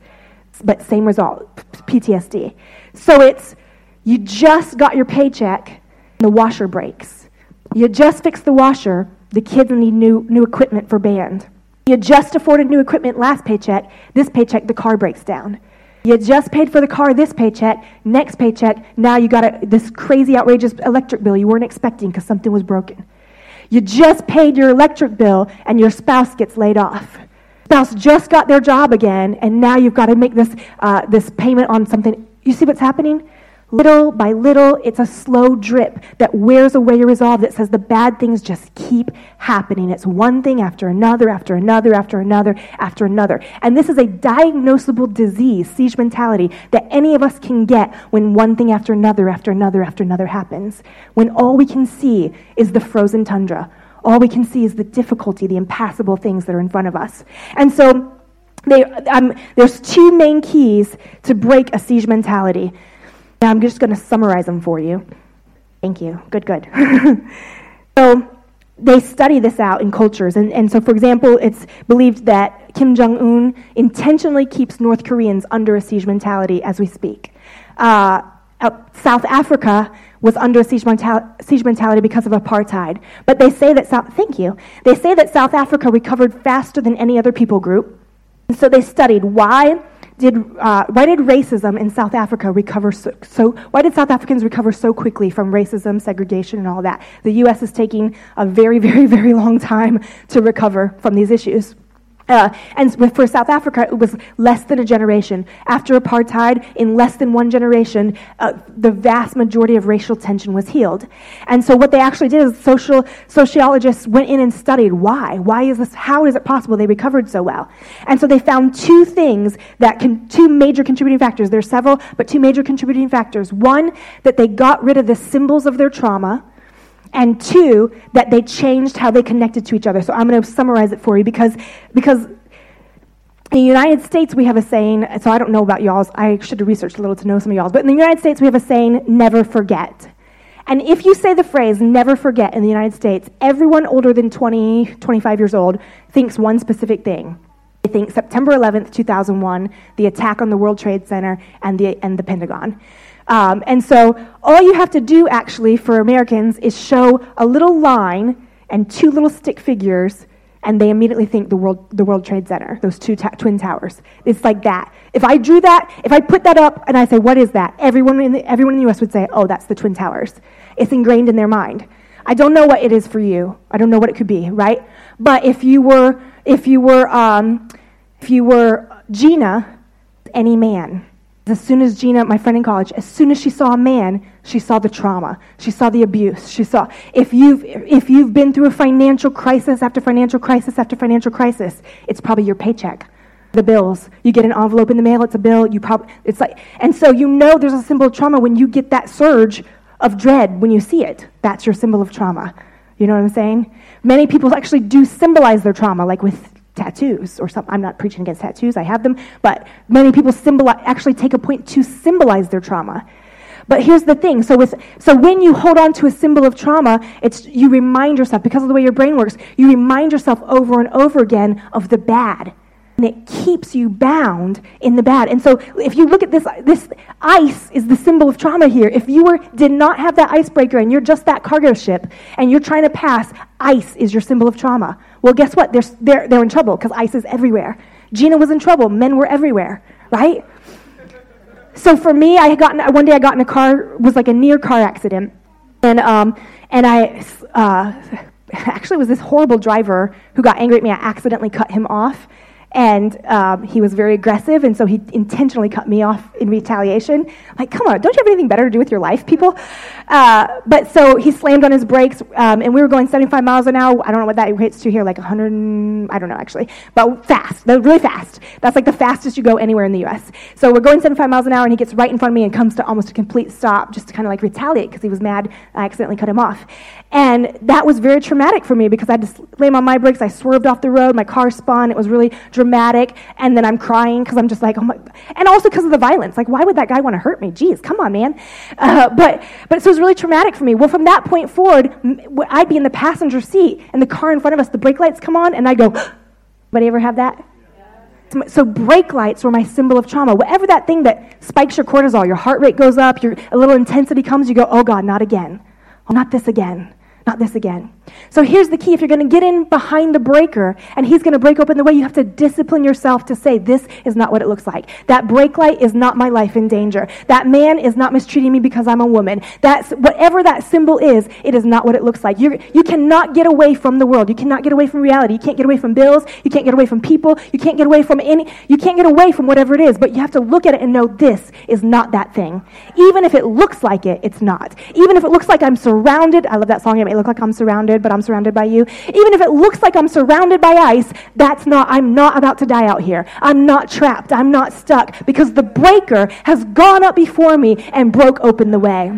[SPEAKER 1] but same result, PTSD. So it's you just got your paycheck the washer breaks. You just fixed the washer, the kids need new, new equipment for band. You just afforded new equipment last paycheck, this paycheck, the car breaks down. You just paid for the car this paycheck, next paycheck, now you got a, this crazy, outrageous electric bill you weren't expecting because something was broken. You just paid your electric bill and your spouse gets laid off. Spouse just got their job again, and now you've got to make this, uh, this payment on something. You see what's happening? Little by little, it's a slow drip that wears away your resolve that says the bad things just keep happening. It's one thing after another, after another, after another, after another. And this is a diagnosable disease, siege mentality, that any of us can get when one thing after another, after another, after another happens. When all we can see is the frozen tundra. All we can see is the difficulty, the impassable things that are in front of us. And so, they, um, there's two main keys to break a siege mentality. Now I'm just going to summarize them for you. Thank you. Good, good. so they study this out in cultures. And, and so, for example, it's believed that Kim Jong un intentionally keeps North Koreans under a siege mentality as we speak. Uh, South Africa was under a siege, siege mentality because of apartheid. But they say that South, thank you. They say that South Africa recovered faster than any other people group. And so they studied why did, uh, why did racism in South Africa recover so, so, why did South Africans recover so quickly from racism, segregation, and all that? The U.S. is taking a very, very, very long time to recover from these issues. Uh, and for South Africa, it was less than a generation. After apartheid, in less than one generation, uh, the vast majority of racial tension was healed. And so, what they actually did is social sociologists went in and studied why. Why is this? How is it possible they recovered so well? And so, they found two things that can, two major contributing factors. There are several, but two major contributing factors. One, that they got rid of the symbols of their trauma and two, that they changed how they connected to each other. So I'm going to summarize it for you because, because in the United States, we have a saying, so I don't know about y'all's, I should have researched a little to know some of y'all's, but in the United States, we have a saying, never forget. And if you say the phrase never forget in the United States, everyone older than 20, 25 years old thinks one specific thing. They think September 11th, 2001, the attack on the World Trade Center and the, and the Pentagon. Um, and so all you have to do actually for Americans is show a little line and two little stick figures, and they immediately think the World, the World Trade Center, those two ta- twin towers. It's like that. If I drew that, if I put that up and I say, what is that? Everyone in the, everyone in the US would say, oh, that's the Twin Towers. It's ingrained in their mind. I don't know what it is for you. I don't know what it could be, right? But if you were, if you were, um, if you were Gina, any man, as soon as Gina, my friend in college, as soon as she saw a man, she saw the trauma. She saw the abuse. She saw if you've if you've been through a financial crisis after financial crisis after financial crisis, it's probably your paycheck. The bills. You get an envelope in the mail, it's a bill, you probably it's like and so you know there's a symbol of trauma when you get that surge of dread when you see it. That's your symbol of trauma. You know what I'm saying? Many people actually do symbolize their trauma, like with tattoos or something. I'm not preaching against tattoos, I have them, but many people symbolize, actually take a point to symbolize their trauma. But here's the thing. So, with, so when you hold on to a symbol of trauma, it's, you remind yourself, because of the way your brain works, you remind yourself over and over again of the bad. And it keeps you bound in the bad. And so if you look at this, this ice is the symbol of trauma here. If you were, did not have that icebreaker and you're just that cargo ship and you're trying to pass, ice is your symbol of trauma. Well, guess what? They're, they're, they're in trouble because ice is everywhere. Gina was in trouble. Men were everywhere, right? So for me, I got in, one day I got in a car, was like a near car accident. And, um, and I uh, actually was this horrible driver who got angry at me. I accidentally cut him off and um, he was very aggressive, and so he intentionally cut me off in retaliation. Like, come on, don't you have anything better to do with your life, people? Uh, but so he slammed on his brakes, um, and we were going 75 miles an hour. I don't know what that hits to here, like 100, I don't know actually, but fast, really fast. That's like the fastest you go anywhere in the U.S. So we're going 75 miles an hour, and he gets right in front of me and comes to almost a complete stop, just to kind of like retaliate because he was mad I accidentally cut him off. And that was very traumatic for me because I had to slam on my brakes. I swerved off the road. My car spun. It was really dramatic. And then I'm crying because I'm just like, oh my. And also because of the violence. Like, why would that guy want to hurt me? Jeez, come on, man. Uh, but, but so it was really traumatic for me. Well, from that point forward, I'd be in the passenger seat and the car in front of us, the brake lights come on, and I'd go, anybody ever have that? So brake lights were my symbol of trauma. Whatever that thing that spikes your cortisol, your heart rate goes up, your a little intensity comes, you go, oh God, not again. Oh, not this again not this again. So here's the key if you're going to get in behind the breaker and he's going to break open the way, you have to discipline yourself to say, This is not what it looks like. That brake light is not my life in danger. That man is not mistreating me because I'm a woman. That's whatever that symbol is, it is not what it looks like. You're, you cannot get away from the world. You cannot get away from reality. You can't get away from bills. You can't get away from people. You can't get away from any, you can't get away from whatever it is, but you have to look at it and know this is not that thing. Even if it looks like it, it's not. Even if it looks like I'm surrounded, I love that song it may look like I'm surrounded, but I'm surrounded by you. Even if it looks like I'm surrounded by ice, that's not, I'm not about to die out here. I'm not trapped. I'm not stuck because the breaker has gone up before me and broke open the way.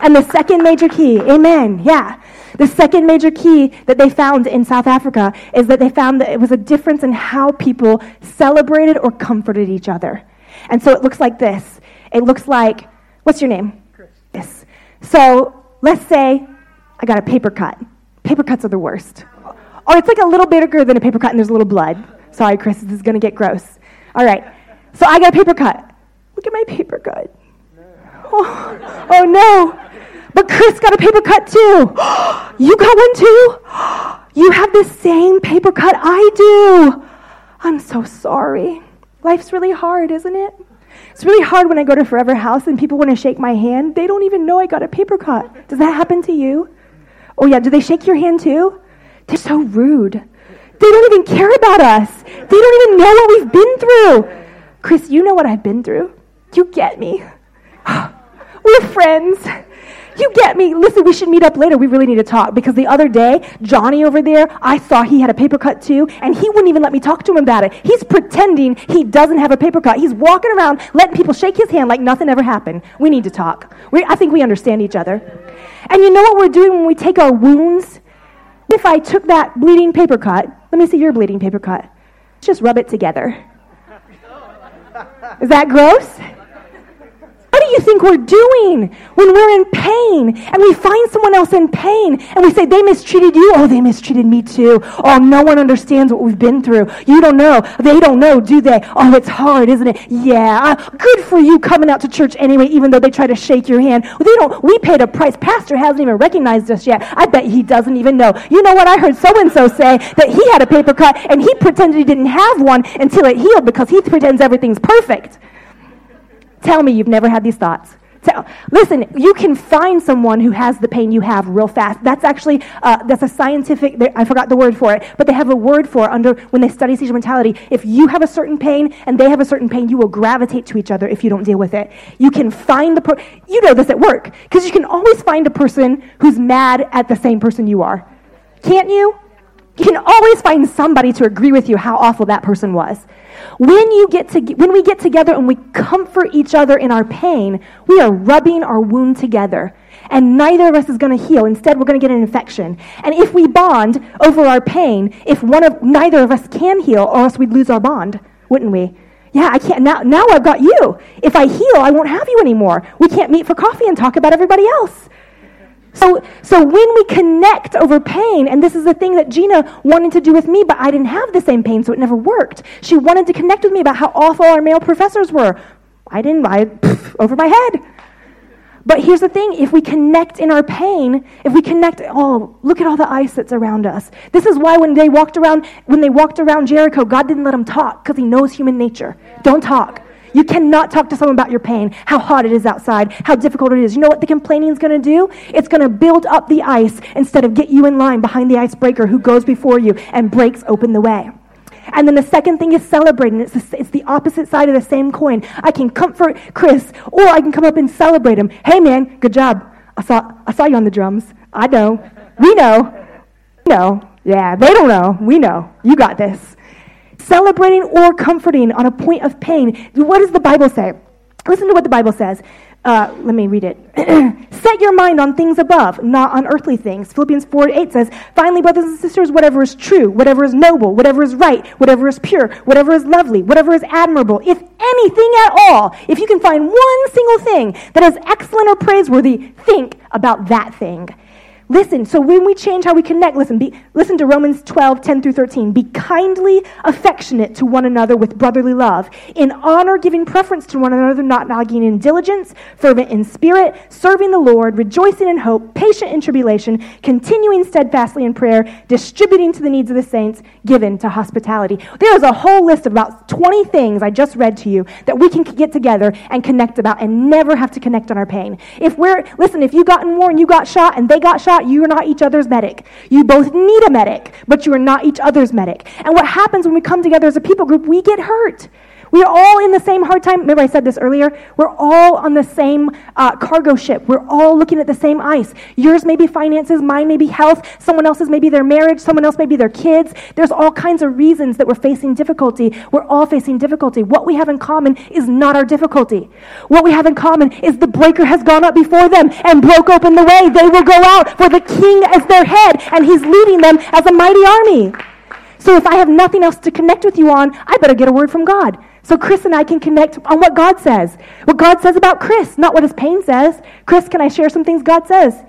[SPEAKER 1] And the second major key, amen, yeah. The second major key that they found in South Africa is that they found that it was a difference in how people celebrated or comforted each other. And so it looks like this. It looks like, what's your name?
[SPEAKER 2] Chris.
[SPEAKER 1] Yes. So let's say I got a paper cut. Paper cuts are the worst. Or it's like a little bigger than a paper cut and there's a little blood. Sorry, Chris, this is going to get gross. All right. So I got a paper cut. Look at my paper cut. Oh, oh no. But Chris got a paper cut too. You got one too? You have the same paper cut I do. I'm so sorry. Life's really hard, isn't it? It's really hard when I go to Forever House and people want to shake my hand. They don't even know I got a paper cut. Does that happen to you? Oh, yeah, do they shake your hand too? They're so rude. They don't even care about us. They don't even know what we've been through. Chris, you know what I've been through. You get me. We're friends. You get me. Listen, we should meet up later. We really need to talk because the other day, Johnny over there, I saw he had a paper cut too, and he wouldn't even let me talk to him about it. He's pretending he doesn't have a paper cut. He's walking around letting people shake his hand like nothing ever happened. We need to talk. We, I think we understand each other. And you know what we're doing when we take our wounds? If I took that bleeding paper cut, let me see your bleeding paper cut. Let's Just rub it together. Is that gross? Do you think we're doing when we're in pain and we find someone else in pain and we say, they mistreated you? Oh, they mistreated me too. Oh, no one understands what we've been through. You don't know. They don't know, do they? Oh, it's hard, isn't it? Yeah. Uh, good for you coming out to church anyway, even though they try to shake your hand. They don't, we paid a price. Pastor hasn't even recognized us yet. I bet he doesn't even know. You know what? I heard so and so say that he had a paper cut and he pretended he didn't have one until it healed because he pretends everything's perfect. Tell me you've never had these thoughts. Tell, listen, you can find someone who has the pain you have real fast. That's actually uh, that's a scientific. I forgot the word for it, but they have a word for it under when they study siege mentality. If you have a certain pain and they have a certain pain, you will gravitate to each other if you don't deal with it. You can find the you know this at work because you can always find a person who's mad at the same person you are, can't you? You can always find somebody to agree with you how awful that person was. When, you get to, when we get together and we comfort each other in our pain, we are rubbing our wound together. And neither of us is going to heal. Instead, we're going to get an infection. And if we bond over our pain, if one of neither of us can heal, or else we'd lose our bond, wouldn't we? Yeah, I can't. Now, now I've got you. If I heal, I won't have you anymore. We can't meet for coffee and talk about everybody else. So, so when we connect over pain, and this is the thing that Gina wanted to do with me, but I didn't have the same pain, so it never worked. She wanted to connect with me about how awful our male professors were. I didn't, I, pff, over my head. But here's the thing if we connect in our pain, if we connect, oh, look at all the ice that's around us. This is why when they walked around, when they walked around Jericho, God didn't let them talk because he knows human nature. Don't talk. You cannot talk to someone about your pain, how hot it is outside, how difficult it is. You know what the complaining is going to do? It's going to build up the ice instead of get you in line behind the icebreaker who goes before you and breaks open the way. And then the second thing is celebrating. It's the, it's the opposite side of the same coin. I can comfort Chris, or I can come up and celebrate him. Hey, man, good job. I saw, I saw you on the drums. I know. We know. We know. Yeah, they don't know. We know. You got this celebrating or comforting on a point of pain. What does the Bible say? Listen to what the Bible says. Uh, let me read it. Set your mind on things above, not on earthly things. Philippians 4 8 says, Finally, brothers and sisters, whatever is true, whatever is noble, whatever is right, whatever is pure, whatever is lovely, whatever is admirable, if anything at all, if you can find one single thing that is excellent or praiseworthy, think about that thing. Listen, so when we change how we connect, listen, be, listen to Romans 12, 10 through 13. Be kindly affectionate to one another with brotherly love, in honor, giving preference to one another, not nagging in diligence, fervent in spirit, serving the Lord, rejoicing in hope, patient in tribulation, continuing steadfastly in prayer, distributing to the needs of the saints, given to hospitality. There's a whole list of about 20 things I just read to you that we can get together and connect about and never have to connect on our pain. If we're, listen, if you got in war and you got shot and they got shot, you are not each other's medic. You both need a medic, but you are not each other's medic. And what happens when we come together as a people group, we get hurt. We are all in the same hard time. Remember, I said this earlier? We're all on the same uh, cargo ship. We're all looking at the same ice. Yours may be finances, mine may be health, someone else's may be their marriage, someone else may be their kids. There's all kinds of reasons that we're facing difficulty. We're all facing difficulty. What we have in common is not our difficulty. What we have in common is the breaker has gone up before them and broke open the way. They will go out for the king as their head, and he's leading them as a mighty army. So if I have nothing else to connect with you on, I better get a word from God. So Chris and I can connect on what God says. What God says about Chris, not what his pain says. Chris, can I share some things God says?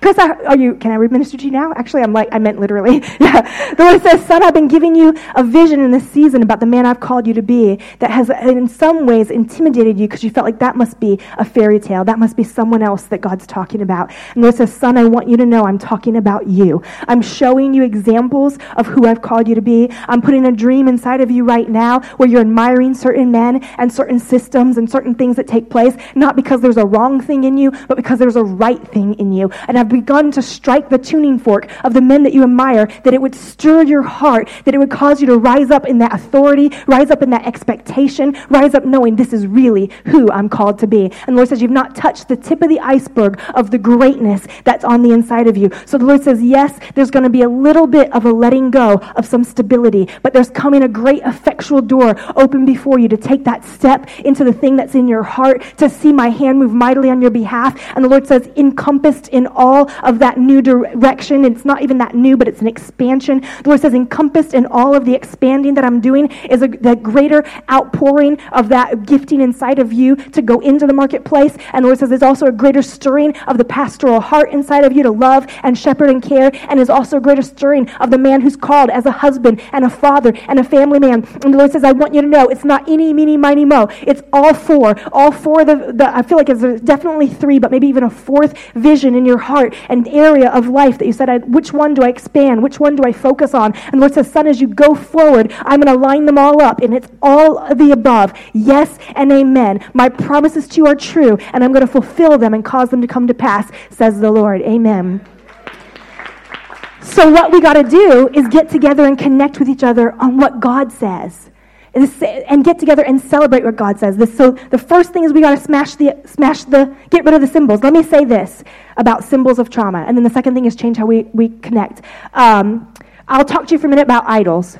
[SPEAKER 1] Chris, are you, can I minister to you now? Actually, I'm like, I meant literally. yeah. The Lord says, Son, I've been giving you a vision in this season about the man I've called you to be that has, in some ways, intimidated you because you felt like that must be a fairy tale. That must be someone else that God's talking about. And the Lord says, Son, I want you to know I'm talking about you. I'm showing you examples of who I've called you to be. I'm putting a dream inside of you right now where you're admiring certain men and certain systems and certain things that take place, not because there's a wrong thing in you, but because there's a right thing in you. And I've have begun to strike the tuning fork of the men that you admire, that it would stir your heart, that it would cause you to rise up in that authority, rise up in that expectation, rise up knowing this is really who I'm called to be. And the Lord says, You've not touched the tip of the iceberg of the greatness that's on the inside of you. So the Lord says, Yes, there's going to be a little bit of a letting go of some stability, but there's coming a great effectual door open before you to take that step into the thing that's in your heart, to see my hand move mightily on your behalf. And the Lord says, Encompassed in all all of that new direction. It's not even that new, but it's an expansion. The Lord says, encompassed in all of the expanding that I'm doing is a, the greater outpouring of that gifting inside of you to go into the marketplace. And the Lord says, there's also a greater stirring of the pastoral heart inside of you to love and shepherd and care. And is also a greater stirring of the man who's called as a husband and a father and a family man. And the Lord says, I want you to know it's not any, meeny, miny, mo. It's all four. All four the, the I feel like it's definitely three, but maybe even a fourth vision in your heart part, an area of life that you said, which one do I expand? Which one do I focus on? And the Lord says, Son, as you go forward, I'm going to line them all up, and it's all the above. Yes and amen. My promises to you are true, and I'm going to fulfill them and cause them to come to pass, says the Lord. Amen. So, what we got to do is get together and connect with each other on what God says and get together and celebrate what God says. So the first thing is we got to smash the smash the get rid of the symbols. Let me say this about symbols of trauma, and then the second thing is change how we we connect. Um, I'll talk to you for a minute about idols,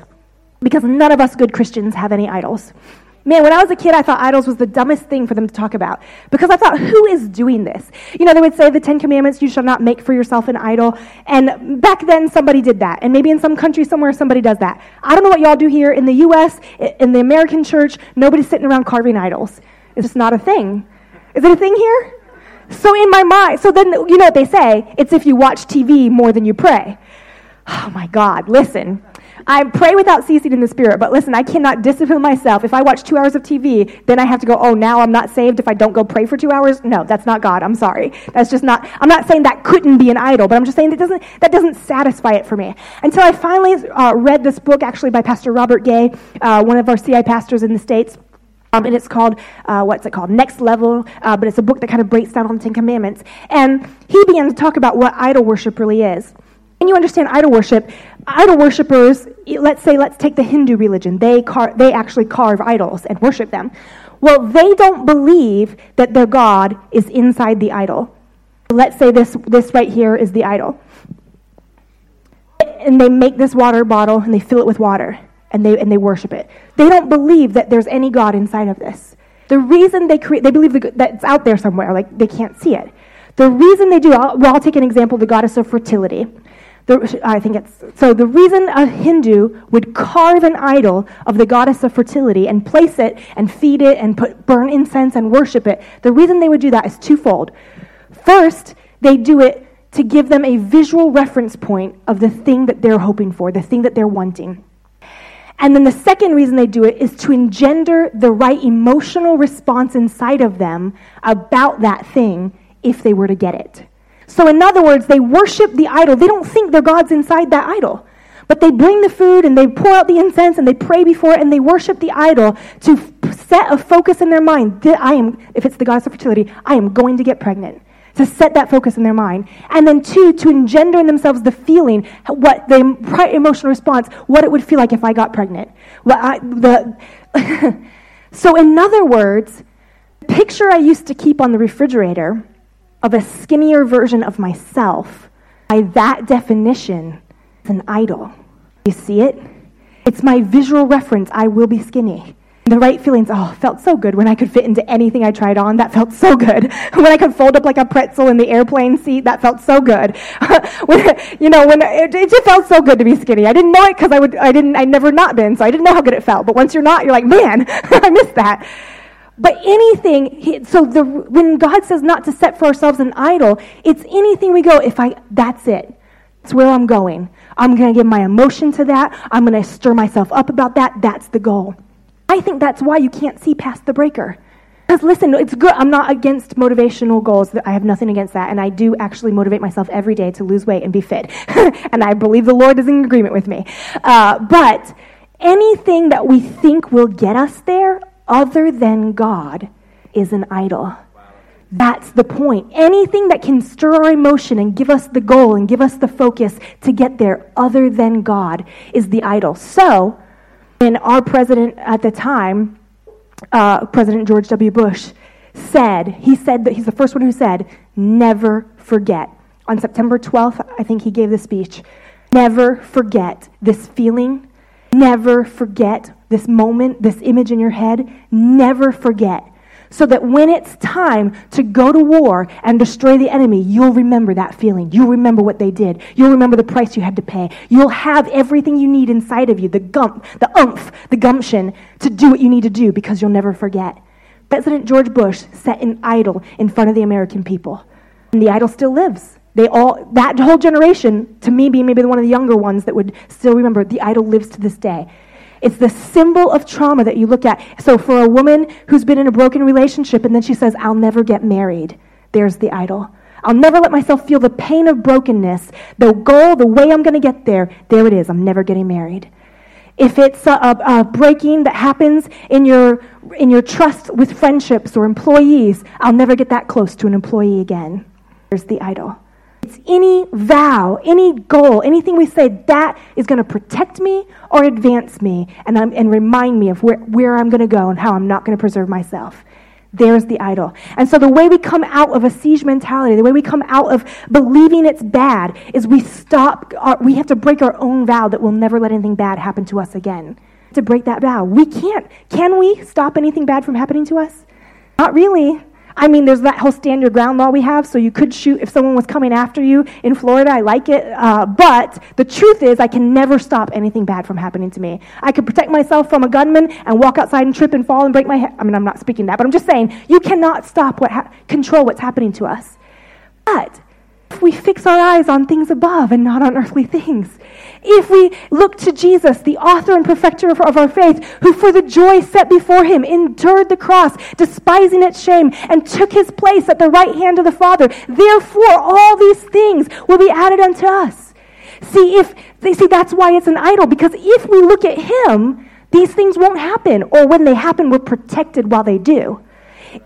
[SPEAKER 1] because none of us good Christians have any idols. Man, when I was a kid, I thought idols was the dumbest thing for them to talk about because I thought, who is doing this? You know, they would say the Ten Commandments, you shall not make for yourself an idol. And back then, somebody did that. And maybe in some country somewhere, somebody does that. I don't know what y'all do here. In the U.S., in the American church, nobody's sitting around carving idols. It's just not a thing. Is it a thing here? So in my mind, so then, you know what they say? It's if you watch TV more than you pray. Oh my God, listen. I pray without ceasing in the spirit, but listen, I cannot discipline myself. If I watch two hours of TV, then I have to go, oh, now I'm not saved if I don't go pray for two hours. No, that's not God. I'm sorry. That's just not, I'm not saying that couldn't be an idol, but I'm just saying that doesn't, that doesn't satisfy it for me. Until I finally uh, read this book, actually by Pastor Robert Gay, uh, one of our CI pastors in the States. Um, and it's called, uh, what's it called? Next Level. Uh, but it's a book that kind of breaks down all the Ten Commandments. And he began to talk about what idol worship really is. And you understand idol worship. Idol worshippers, let's say, let's take the Hindu religion. They, car- they actually carve idols and worship them. Well, they don't believe that their God is inside the idol. Let's say this, this right here is the idol. And they make this water bottle and they fill it with water and they, and they worship it. They don't believe that there's any God inside of this. The reason they create, they believe that it's out there somewhere, like they can't see it. The reason they do, I'll, well, I'll take an example the goddess of fertility. The, I think it's so. The reason a Hindu would carve an idol of the goddess of fertility and place it and feed it and put burn incense and worship it, the reason they would do that is twofold. First, they do it to give them a visual reference point of the thing that they're hoping for, the thing that they're wanting. And then the second reason they do it is to engender the right emotional response inside of them about that thing if they were to get it. So, in other words, they worship the idol. They don't think their God's inside that idol. But they bring the food and they pour out the incense and they pray before it and they worship the idol to set a focus in their mind. I am, if it's the goddess of fertility, I am going to get pregnant. To set that focus in their mind. And then, two, to engender in themselves the feeling, what the emotional response, what it would feel like if I got pregnant. What I, the so, in other words, the picture I used to keep on the refrigerator of a skinnier version of myself, by that definition, is an idol. You see it? It's my visual reference. I will be skinny. The right feelings, oh, felt so good when I could fit into anything I tried on. That felt so good. when I could fold up like a pretzel in the airplane seat, that felt so good. when, you know, when it, it, just felt so good to be skinny. I didn't know it because I would, I didn't, I'd never not been, so I didn't know how good it felt. But once you're not, you're like, man, I missed that. But anything, so the, when God says not to set for ourselves an idol, it's anything we go, if I, that's it. It's where I'm going. I'm going to give my emotion to that. I'm going to stir myself up about that. That's the goal. I think that's why you can't see past the breaker. Because listen, it's good. I'm not against motivational goals. I have nothing against that. And I do actually motivate myself every day to lose weight and be fit. and I believe the Lord is in agreement with me. Uh, but anything that we think will get us there, other than God is an idol. That's the point. Anything that can stir our emotion and give us the goal and give us the focus to get there, other than God, is the idol. So, when our president at the time, uh, President George W. Bush, said, he said that he's the first one who said, never forget. On September 12th, I think he gave the speech. Never forget this feeling. Never forget this moment, this image in your head, never forget. So that when it's time to go to war and destroy the enemy, you'll remember that feeling. You'll remember what they did. You'll remember the price you had to pay. You'll have everything you need inside of you the gump, the umph, the gumption to do what you need to do because you'll never forget. President George Bush set an idol in front of the American people. And the idol still lives. They all, that whole generation, to me being maybe the one of the younger ones that would still remember, the idol lives to this day. It's the symbol of trauma that you look at. So for a woman who's been in a broken relationship and then she says, I'll never get married, there's the idol. I'll never let myself feel the pain of brokenness. The goal, the way I'm going to get there, there it is. I'm never getting married. If it's a, a, a, breaking that happens in your, in your trust with friendships or employees, I'll never get that close to an employee again. There's the idol. It's any vow, any goal, anything we say that is going to protect me or advance me and, and remind me of where, where I'm going to go and how I'm not going to preserve myself. There's the idol. And so the way we come out of a siege mentality, the way we come out of believing it's bad, is we stop, our, we have to break our own vow that we'll never let anything bad happen to us again. to break that vow. We can't. Can we stop anything bad from happening to us? Not really. I mean, there's that whole stand your ground law we have, so you could shoot if someone was coming after you in Florida. I like it. Uh, but the truth is, I can never stop anything bad from happening to me. I could protect myself from a gunman and walk outside and trip and fall and break my head. I mean, I'm not speaking that, but I'm just saying, you cannot stop what ha- control what's happening to us. But we fix our eyes on things above and not on earthly things, if we look to Jesus, the author and perfecter of our faith, who for the joy set before him endured the cross, despising its shame, and took his place at the right hand of the Father, therefore all these things will be added unto us. See, if they see that's why it's an idol, because if we look at him, these things won't happen, or when they happen, we're protected while they do.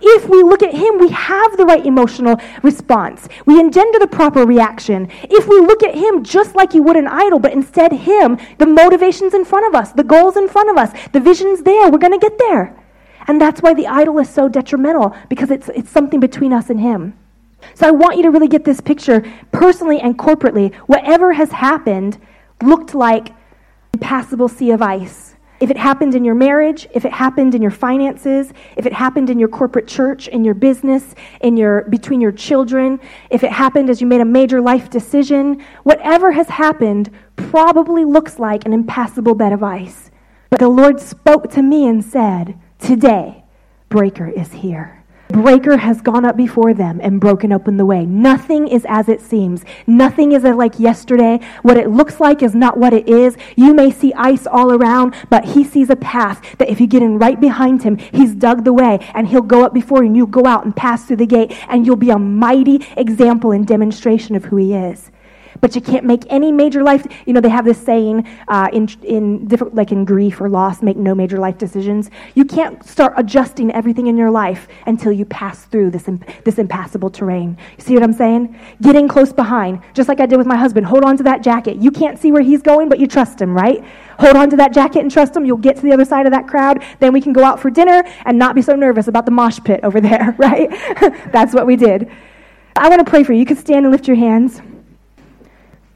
[SPEAKER 1] If we look at Him, we have the right emotional response. We engender the proper reaction. If we look at Him just like you would an idol, but instead Him, the motivation's in front of us, the goal's in front of us, the vision's there, we're going to get there. And that's why the idol is so detrimental, because it's, it's something between us and Him. So I want you to really get this picture personally and corporately. Whatever has happened looked like impassable sea of ice if it happened in your marriage, if it happened in your finances, if it happened in your corporate church, in your business, in your between your children, if it happened as you made a major life decision, whatever has happened probably looks like an impassable bed of ice. But the Lord spoke to me and said, "Today, breaker is here." Breaker has gone up before them and broken open the way. Nothing is as it seems. Nothing is like yesterday. What it looks like is not what it is. You may see ice all around, but he sees a path that if you get in right behind him, he's dug the way and he'll go up before you and you'll go out and pass through the gate and you'll be a mighty example and demonstration of who he is but you can't make any major life. You know, they have this saying uh, in in different, like in grief or loss, make no major life decisions. You can't start adjusting everything in your life until you pass through this this impassable terrain. You see what I'm saying? Getting close behind, just like I did with my husband. Hold on to that jacket. You can't see where he's going, but you trust him, right? Hold on to that jacket and trust him. You'll get to the other side of that crowd. Then we can go out for dinner and not be so nervous about the mosh pit over there, right? That's what we did. I want to pray for you. You can stand and lift your hands.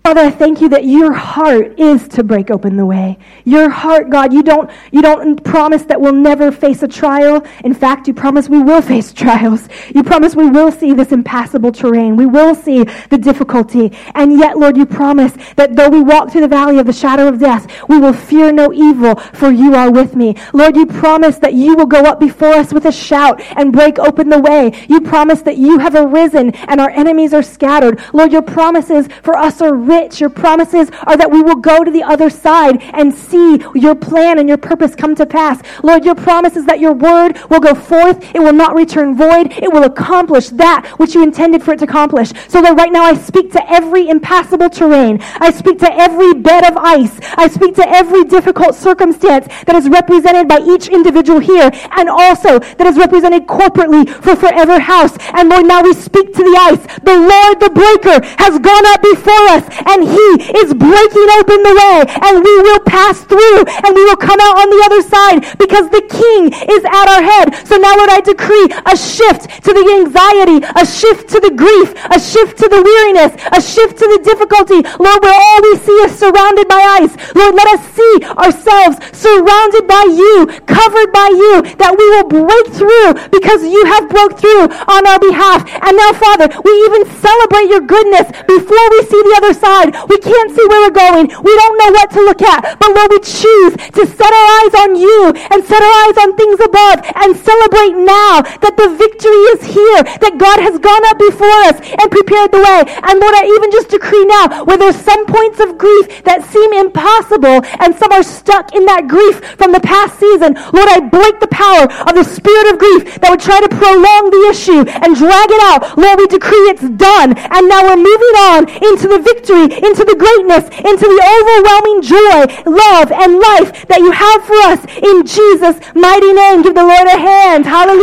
[SPEAKER 1] Father, I thank you that your heart is to break open the way. Your heart, God, you don't, you don't promise that we'll never face a trial. In fact, you promise we will face trials. You promise we will see this impassable terrain. We will see the difficulty. And yet, Lord, you promise that though we walk through the valley of the shadow of death, we will fear no evil, for you are with me. Lord, you promise that you will go up before us with a shout and break open the way. You promise that you have arisen and our enemies are scattered. Lord, your promises for us are rich Your promises are that we will go to the other side and see your plan and your purpose come to pass. Lord, your promise is that your word will go forth. It will not return void. It will accomplish that which you intended for it to accomplish. So Lord, right now I speak to every impassable terrain. I speak to every bed of ice. I speak to every difficult circumstance that is represented by each individual here and also that is represented corporately for Forever House. And Lord, now we speak to the ice. The Lord, the breaker, has gone up before us and he is breaking open the way and we will pass through and we will come out on the other side because the king is at our head. So now Lord, I decree a shift to the anxiety, a shift to the grief, a shift to the weariness, a shift to the difficulty. Lord, where all we see is surrounded by ice. Lord, let us see ourselves surrounded by you, covered by you, that we will break through because you have broke through on our behalf. And now, Father, we even celebrate your goodness before we see the other side God. We can't see where we're going. We don't know what to look at. But Lord, we choose to set our eyes on you and set our eyes on things above and celebrate now that the victory is here, that God has gone up before us and prepared the way. And Lord, I even just decree now where there's some points of grief that seem impossible and some are stuck in that grief from the past season. Lord, I break the power of the spirit of grief that would try to prolong the issue and drag it out. Lord, we decree it's done. And now we're moving on into the victory into the greatness, into the overwhelming joy, love, and life that you have for us in Jesus' mighty name. Give the Lord a hand. Hallelujah.